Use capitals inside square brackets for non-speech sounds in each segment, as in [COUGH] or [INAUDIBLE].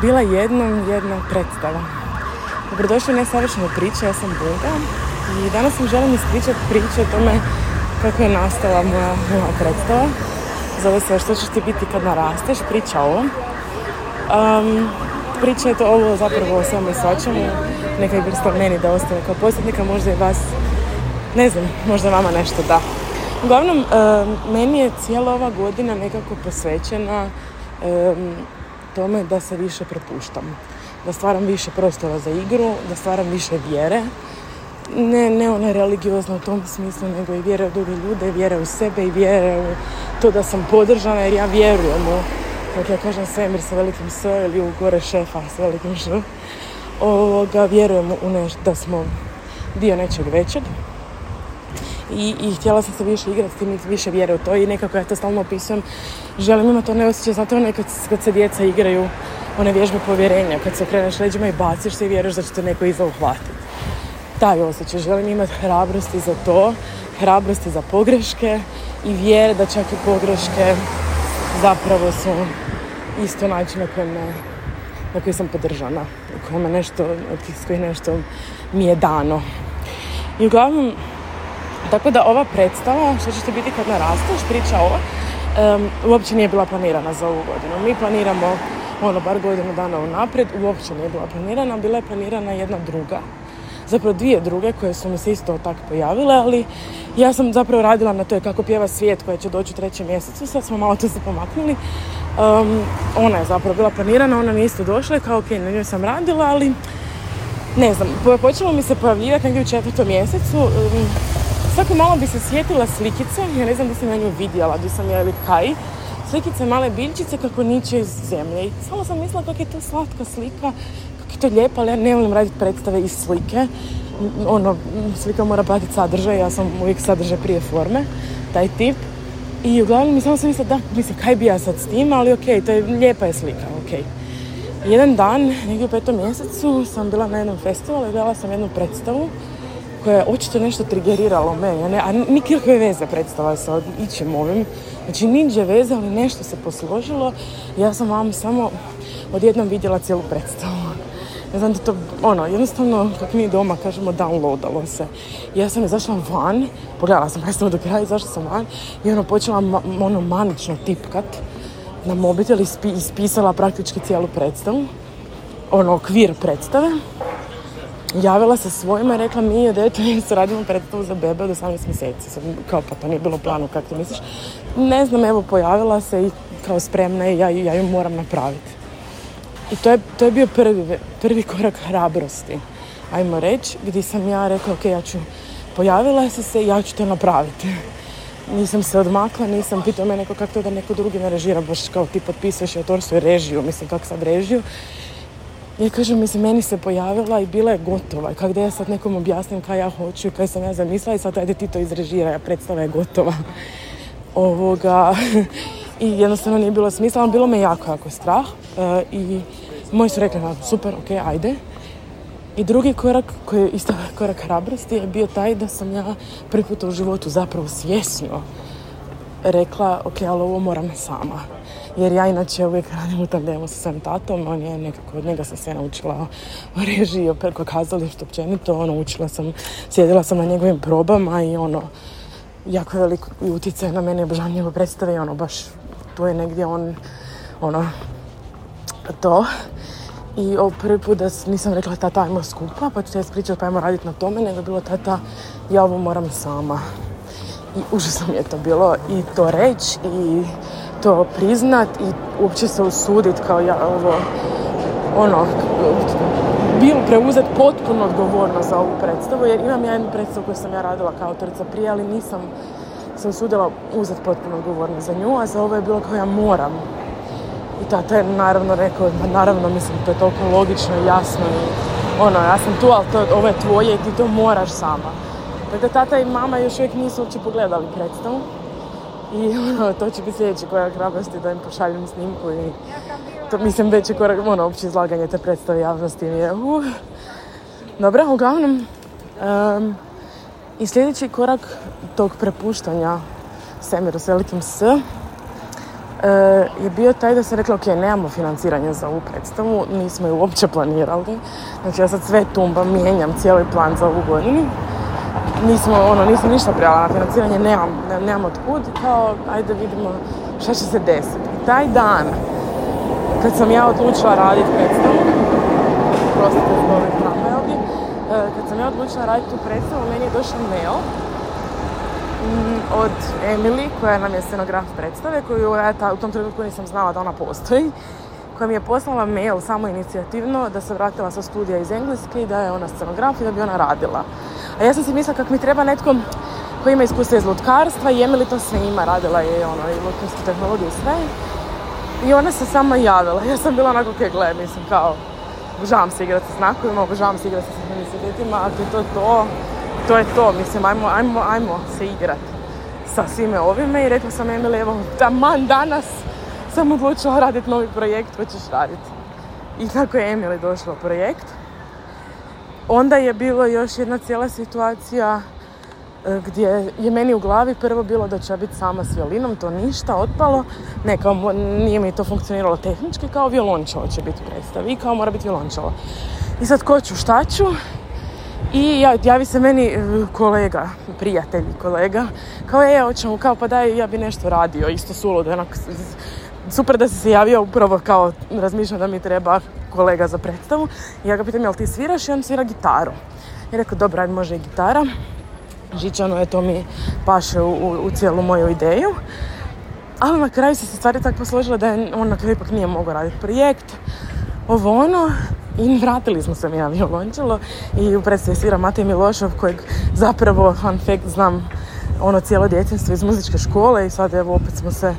bila jednom jedna predstava. Dobrodošli u nesavršenu priču, ja sam Bunga i danas vam želim ispričati priču o tome kako je nastala moja, moja predstava. Zove se Što ćeš ti biti kad narasteš, priča ovo. Um, priča je to ovo zapravo o svome svačemu, neka je vrsta meni da ostane kao posjetnika, možda i vas, ne znam, možda vama nešto da. Uglavnom, meni je cijela ova godina nekako posvećena tome da se više prepuštam. Da stvaram više prostora za igru, da stvaram više vjere. Ne, ne ona religiozna u tom smislu, nego i vjere u druge ljude, vjere u sebe i vjere u to da sam podržana jer ja vjerujem u, kako ja kažem, svemir sa velikim S ili u gore šefa sa velikim Š. Ovoga, vjerujem u nešto, da smo dio nečeg većeg i, i htjela sam se više igrati s tim više vjere u to i nekako ja to stalno opisujem. Želim imati one osjećaj, znate one kad, kad se djeca igraju one vježbe povjerenja, kad se okreneš leđima i baciš se i vjeruješ da će te neko iza uhvatiti. Taj osjećaj, želim imati hrabrosti za to, hrabrosti za pogreške i vjere da čak i pogreške zapravo su isto način na koji, na koji sam podržana, na kojima nešto, s kojih nešto mi je dano. I uglavnom, tako da ova predstava, što ćete biti kad narasteš, priča ova, um, uopće nije bila planirana za ovu godinu. Mi planiramo ono, bar godinu dana unaprijed, uopće nije bila planirana, bila je planirana jedna druga. Zapravo dvije druge koje su mi se isto tako pojavile, ali ja sam zapravo radila na toj kako pjeva svijet koja će doći u trećem mjesecu, sad smo malo to se pomaknuli. Um, ona je zapravo bila planirana, ona mi isto došla i kao ok, na njoj sam radila, ali ne znam, počelo mi se pojavljivati negdje u četvrtom mjesecu. Um, Svako malo bi se sjetila slikice, ja ne znam da sam na nju vidjela, da sam ja ili kaj, slikice male biljčice kako niče iz zemlje. Samo sam mislila kako je to slatka slika, kako je to lijepo, ali ja ne volim raditi predstave iz slike. Ono, slika mora pratiti sadržaj, ja sam uvijek sadržaj prije forme, taj tip. I uglavnom mi samo sam mislila, da, mislim, kaj bi ja sad s tim, ali ok, to je lijepa je slika, ok. Jedan dan, negdje u petom mjesecu, sam bila na jednom festivalu i gledala sam jednu predstavu koja je očito nešto trigeriralo me, ne, a nikakve veze predstava sa ićem ovim. Znači, niđe veze, ali nešto se posložilo. Ja sam vam samo odjednom vidjela cijelu predstavu. Ne znam da to, ono, jednostavno, kako mi doma kažemo, downloadalo se. Ja sam izašla van, pogledala sam predstavu do kraja, izašla sam van i ono, počela ma, ono, manično tipkat na mobitel i ispisala praktički cijelu predstavu. Ono, okvir predstave javila se svojima i rekla mi je da [LAUGHS] eto se radimo predstavu za bebe od 18 mjeseci. Sam, kao pa to nije bilo planu, kako ti misliš? Ne znam, evo pojavila se i kao spremna i ja, ja ju moram napraviti. I to je, to je bio prvi, prvi korak hrabrosti, ajmo reći, gdje sam ja rekla, ok, ja ću, pojavila se se, ja ću to napraviti. [LAUGHS] Nisam se odmakla, nisam pitao me neko kako to da neko drugi ne režira, baš kao ti potpisuješ i autorstvo režiju, mislim kako sad režiju. Ja kažem, mislim, meni se pojavila i bila je gotova. Kako da ja sad nekom objasnim kaj ja hoću, kaj sam ja zamislila i sad ajde ti to izrežira, predstava je gotova. [LAUGHS] Ovoga, [LAUGHS] i jednostavno nije bilo smisla, ali bilo me jako, jako strah. E, I moji su rekli, super, ok, ajde. I drugi korak, koji je isto [LAUGHS] korak hrabrosti, je bio taj da sam ja prvi put u životu zapravo svjesno rekla, ok, ali ovo moram sama jer ja inače uvijek radim u tandemu sa svojim tatom, on je nekako, od njega sam se naučila o režiji, o preko kazalištu općenito, ono, učila sam, sjedila sam na njegovim probama i ono, jako je velik utjecaj na mene, obožavam njegove predstave i ono, baš tu je negdje on, ono, to. I ovo prvi put da nisam rekla tata ajmo skupa, pa ću te ispričati pa ajmo raditi na tome, nego je bilo tata ja ovo moram sama. I užasno mi je to bilo i to reći i to priznat i uopće se usudit kao ja ovo ono bilo preuzet potpuno odgovornost za ovu predstavu jer imam ja jednu predstavu koju sam ja radila kao autorica prije ali nisam se usudila uzeti potpuno odgovornost za nju a za ovo je bilo kao ja moram. I tata je naravno rekao naravno mislim to je toliko logično i jasno i ono ja sam tu ali to, ovo je tvoje i ti to moraš sama. Dakle tata i mama još uvijek nisu uopće pogledali predstavu i ono, to će biti sljedeći korak hrabrosti da im pošaljem snimku i to mislim veći korak, ono, opće izlaganje te predstave javnosti mi je uh. Dobro, uglavnom um, i sljedeći korak tog prepuštanja svemiru s velikim S je bio taj da se rekla, ok, nemamo financiranje za ovu predstavu, nismo je uopće planirali. Znači ja sad sve tumba, mijenjam cijeli plan za ovu godinu. Nismo, ono, nisam ništa prijavila na financiranje, nemam, nemam otkud, kao, ajde vidimo šta će se desiti. Taj dan, kad sam ja odlučila raditi predstavu, prostite zbog ovdje, kad sam ja odlučila raditi tu predstavu, meni je došao mail Mm, od Emily, koja nam je scenograf predstave, koju ja ta, u tom trenutku nisam znala da ona postoji, koja mi je poslala mail samo inicijativno da se vratila sa studija iz Engleske i da je ona scenograf i da bi ona radila. A ja sam si mislila kako mi treba netko koji ima iskustva iz lutkarstva i Emily to sve ima, radila je ono, i lutkarsku tehnologiju i sve. I ona se sama javila. Ja sam bila onako kje gle, mislim kao, obožavam se igrati s znakovima, obožavam se igrati s synchronicitetima, ako je to to, to je to, mislim, ajmo, ajmo, ajmo se igrati sa svime ovime i rekla sam Emily, evo, taman danas sam odlučila raditi novi projekt koji ćeš raditi. I tako je Emily došla u projekt. Onda je bilo još jedna cijela situacija e, gdje je meni u glavi prvo bilo da će biti sama s violinom, to ništa, otpalo. Ne, kao, nije mi to funkcioniralo tehnički, kao violončelo će biti u predstavi i kao mora biti violončelo. I sad ko ću, šta ću? I javi se meni e, kolega, prijatelj kolega, kao je, hoćemo, kao pa daj, ja bi nešto radio, isto suludo, onak, super da si se javio upravo kao razmišljam da mi treba kolega za predstavu. I ja ga pitam, jel ti sviraš? I on svira gitaru. I rekao, dobro, ajde, može i gitara. Žičano je, to mi paše u, u, cijelu moju ideju. Ali na kraju se stvari tako posložila da je on na kraju ipak nije mogao raditi projekt. Ovo ono, i vratili smo se mi na violončelo i u predstavi svira Matej Milošov kojeg zapravo, fun fact, znam ono cijelo djetinstvo iz muzičke škole i sad evo opet smo se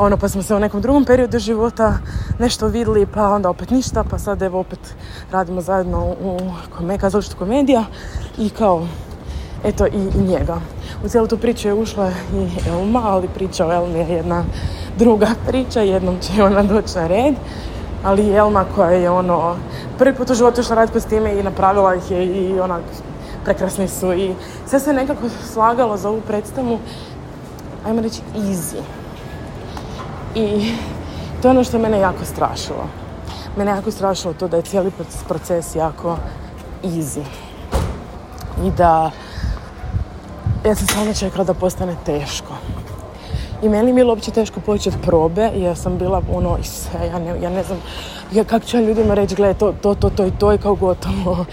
ono pa smo se u nekom drugom periodu života nešto vidjeli pa onda opet ništa pa sad evo opet radimo zajedno u kazalištu komedija i kao eto i, njega. U cijelu tu priču je ušla i Elma, ali priča o Elmi je jedna druga [LAUGHS] priča, jednom će ona doći na red ali Elma koja je ono prvi put u životu išla raditi kostime i napravila ih je i onak prekrasni su i sve se nekako slagalo za ovu predstavu ajmo reći easy i to je ono što je mene jako strašilo mene jako strašilo to da je cijeli proces jako easy i da ja sam samo čekala da postane teško i meni je bilo uopće teško početi probe, jer sam bila ono, ja ne, ja ne znam, ja, kako ću ja ljudima reći, gledaj, to, to, to, to i to i kao gotovo.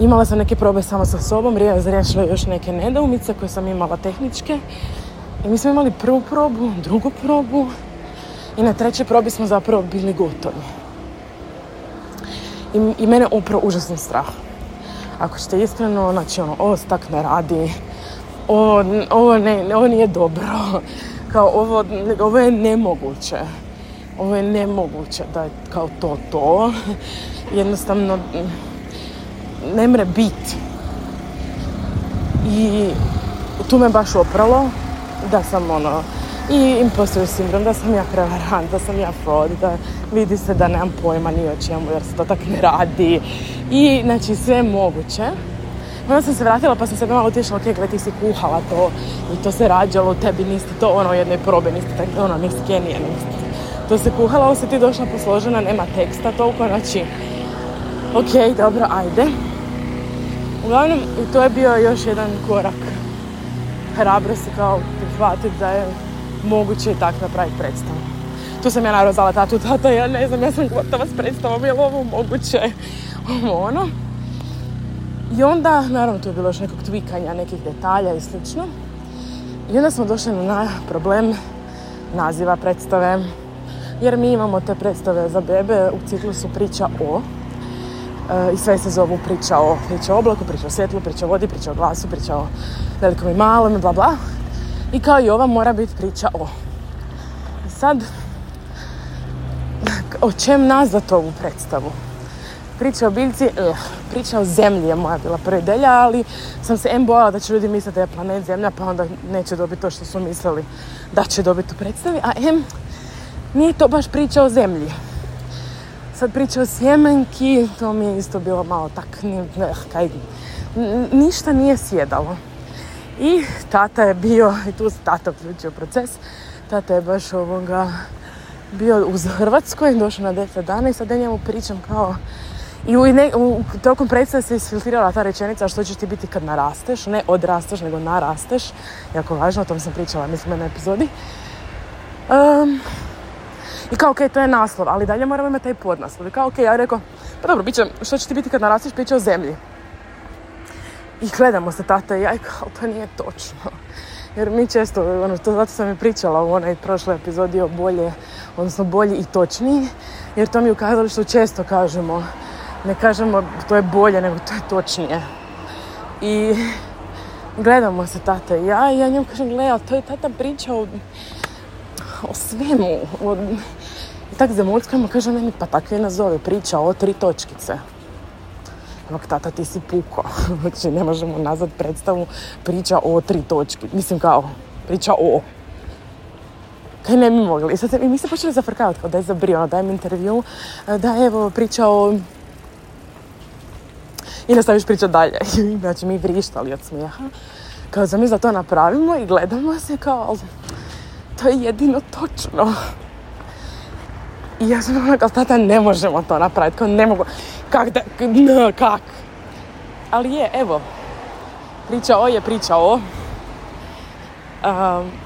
Imala sam neke probe samo sa sobom, razriješila još neke nedoumice koje sam imala tehničke. I mi smo imali prvu probu, drugu probu i na trećoj probi smo zapravo bili gotovi. I, i mene upravo užasno strah. Ako ćete iskreno, znači ono, ovo tak ne radi, ovo, ovo, ne, ovo nije dobro kao ovo, ovo je nemoguće. Ovo je nemoguće da je kao to to. Jednostavno ne mre biti. I tu me baš opralo da sam ono i impostor sindrom, da sam ja prevarant, da sam ja fraud, da vidi se da nemam pojma ni o čemu jer se to tako ne radi. I znači sve moguće. Onda sam se vratila pa sam se malo utješila, ok, gledaj ti si kuhala to i to se rađalo u tebi, nisi to ono u jednoj probe, nisi tako, ono, nisi kenije, nisi. To se kuhala, ovo se ti došla posložena, nema teksta toliko, znači, ok, dobro, ajde. Uglavnom, to je bio još jedan korak hrabro se kao prihvatiti da je moguće i tako napraviti predstavu. Tu sam ja naravno zala tatu, tata, ja ne znam, ja sam gotova s predstavom, je li ovo moguće? ono. I onda, naravno, tu je bilo još nekog tvikanja, nekih detalja i slično. I onda smo došli na problem naziva predstave. Jer mi imamo te predstave za bebe u ciklusu priča o. E, I sve se zovu priča o, priča o oblaku, priča o svjetlu, priča o vodi, priča o glasu, priča o velikom i malom, bla bla. I kao i ova mora biti priča o. I sad, o čem nazvati ovu predstavu? priča o biljci, uh, priča o zemlji je moja bila prva ideja, ali sam se em bojala da će ljudi misliti da je planet zemlja, pa onda neće dobiti to što su mislili da će dobiti u predstavi, a em, nije to baš priča o zemlji. Sad priča o sjemenki, to mi je isto bilo malo tak, kaj, ništa nije sjedalo. I tata je bio, i tu se tata uključio proces, tata je baš ovoga bio uz Hrvatskoj, došao na 10 dana i sad ja njemu pričam kao i u, ne, u tokom predstave se isfiltrirala ta rečenica što ćeš ti biti kad narasteš, ne odrasteš, nego narasteš. Jako važno, o tom sam pričala, mislim, na epizodi. Um, I kao, ok, to je naslov, ali dalje moramo imati taj podnaslov. I kao, ok, ja rekao, pa dobro, bit će, što će ti biti kad narasteš, priča o zemlji. I gledamo se tata i ja kao, to nije točno. Jer mi često, ono, to zato sam i pričala u onaj prošloj epizodi o bolje, odnosno bolji i točniji, jer to mi ukazali što često kažemo ne kažemo to je bolje, nego to je točnije. I gledamo se tata i ja i ja njemu kažem, gleda, to je tata priča o, o svemu. O, I tak zamuckamo, kaže meni, pa tako je nazove, priča o tri točkice. Ampak tata ti si puko. [LAUGHS] Znači ne možemo nazvat predstavu priča o tri točki. Mislim kao, priča o. Kaj ne bi mogli. I sad mi se počeli zafrkavati, kao da je zabrio, daj mi intervju, da evo priča o i nastaviš pričat dalje. [LAUGHS] Znači mi vrištali od smijeha. Kao za mi za to napravimo i gledamo se kao, to je jedino točno. I ja sam ono kao, tata, ne možemo to napraviti, kao ne mogu, kak da, n, kak. Ali je, evo, priča o je priča o. Um,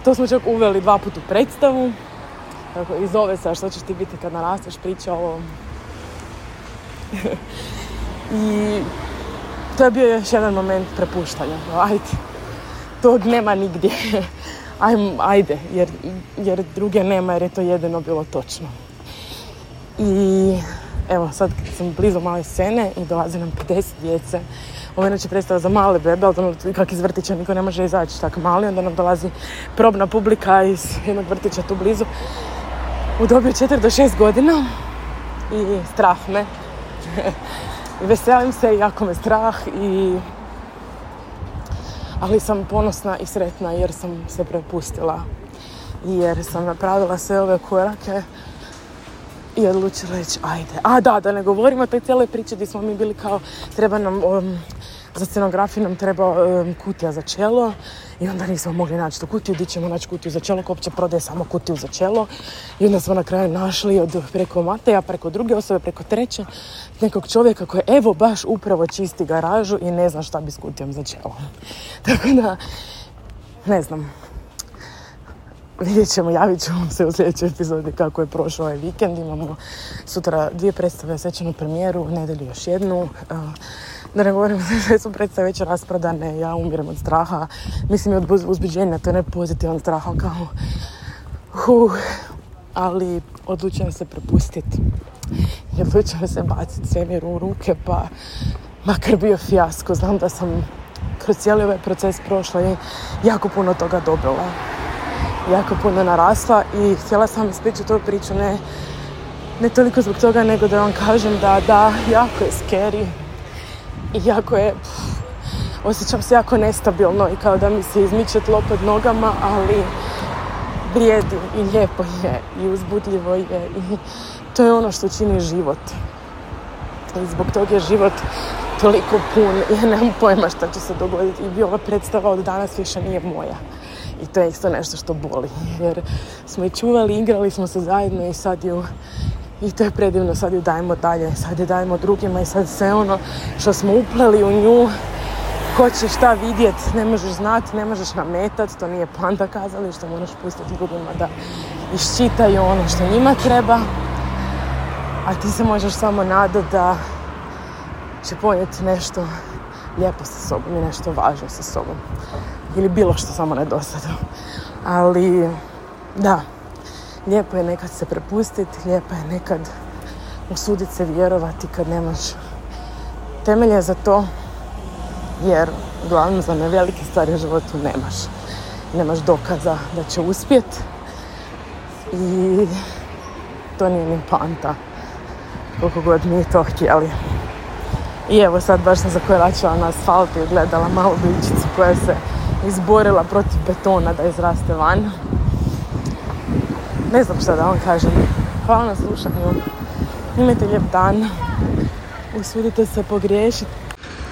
to smo čak uveli dva puta u predstavu. Tako, I zove se, što ćeš ti biti kad narasteš, priča o... [LAUGHS] I to je bio još jedan moment prepuštanja. Ajde, tog nema nigdje. [LAUGHS] Ajde, ajde jer, jer druge nema jer je to jedino bilo točno. I evo sad sam blizu male scene i dolazi nam 50 djece. Ovo inače predstava za male bebe, ali ono, kak iz vrtića niko ne može izaći tako mali. Onda nam dolazi probna publika iz jednog vrtića tu blizu. U dobi od 4 do 6 godina. I strah me. [LAUGHS] Veselim se, jako me strah i ali sam ponosna i sretna jer sam se prepustila jer sam napravila sve ove korake i odlučila reći ajde. A da, da ne govorimo o toj cijeloj priči gdje smo mi bili kao treba nam um, za scenografiju nam treba um, kutija za čelo i onda nismo mogli naći tu kutiju, gdje ćemo naći kutiju za čelo, ko uopće prodaje samo kutiju za čelo i onda smo na kraju našli od preko Mateja, preko druge osobe, preko treće nekog čovjeka koji evo baš upravo čisti garažu i ne zna šta bi s kutijom za čelo. [LAUGHS] Tako da, ne znam, vidjet ćemo, javit ćemo se u sljedećoj epizodi kako je prošao ovaj vikend. Imamo sutra dvije predstave, svečanu premijeru, u nedjelju još jednu. Da ne govorim [LAUGHS] da su predstave već rasprodane, ja umirem od straha. Mislim i od uzbiđenja, to je ne pozitivan strah, kao... Uh, ali odlučujem se prepustiti. I odlučujem se baciti svemiru u ruke, pa makar bio fijasko. Znam da sam kroz cijeli ovaj proces prošla i jako puno toga dobila. Jako puno narasla i htjela sam ispričati tu priču ne, ne toliko zbog toga, nego da vam kažem da da, jako je scary i jako je, pff, osjećam se jako nestabilno i kao da mi se izmiče tlo pod nogama, ali vrijedi i lijepo je i uzbudljivo je i to je ono što čini život. I zbog toga je život toliko pun, ja [LAUGHS] nemam pojma šta će se dogoditi i ova predstava od danas više nije moja. I to je isto nešto što boli, jer smo i čuvali, igrali smo se zajedno i sad ju i to je predivno, sad ju dajemo dalje, sad ju dajemo drugima i sad sve ono što smo upleli u nju, ko će šta vidjet, ne možeš znati, ne možeš nametat, to nije planta kazališta, moraš pustiti drugima da iščitaju ono što njima treba, a ti se možeš samo nadati da će ponijeti nešto lijepo sa sobom i nešto važno sa sobom. Ili bilo što samo ne dosada. Ali, da, lijepo je nekad se prepustiti, lijepo je nekad usuditi se vjerovati kad nemaš temelje za to, jer uglavnom za ne velike stvari u životu nemaš. Nemaš dokaza da će uspjet i to nije ni panta koliko god mi to htjeli. I evo sad baš sam zakoračila na asfalt i gledala malu biljčicu koja se izborila protiv betona da izraste van. Ne znam šta da vam kažem. Hvala na slušanju. Imajte lijep dan. Usudite se pogriješiti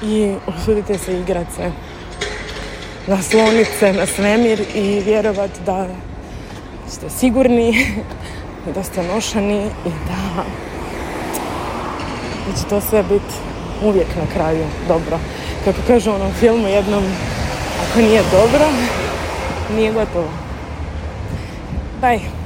i usudite se igrat se. Nasloniti se na svemir i vjerovati da ste sigurni [LAUGHS] da ste nošani i da da će to sve biti uvijek na kraju dobro. Kako kažu u onom filmu jednom, ako nije dobro, nije gotovo. Bye.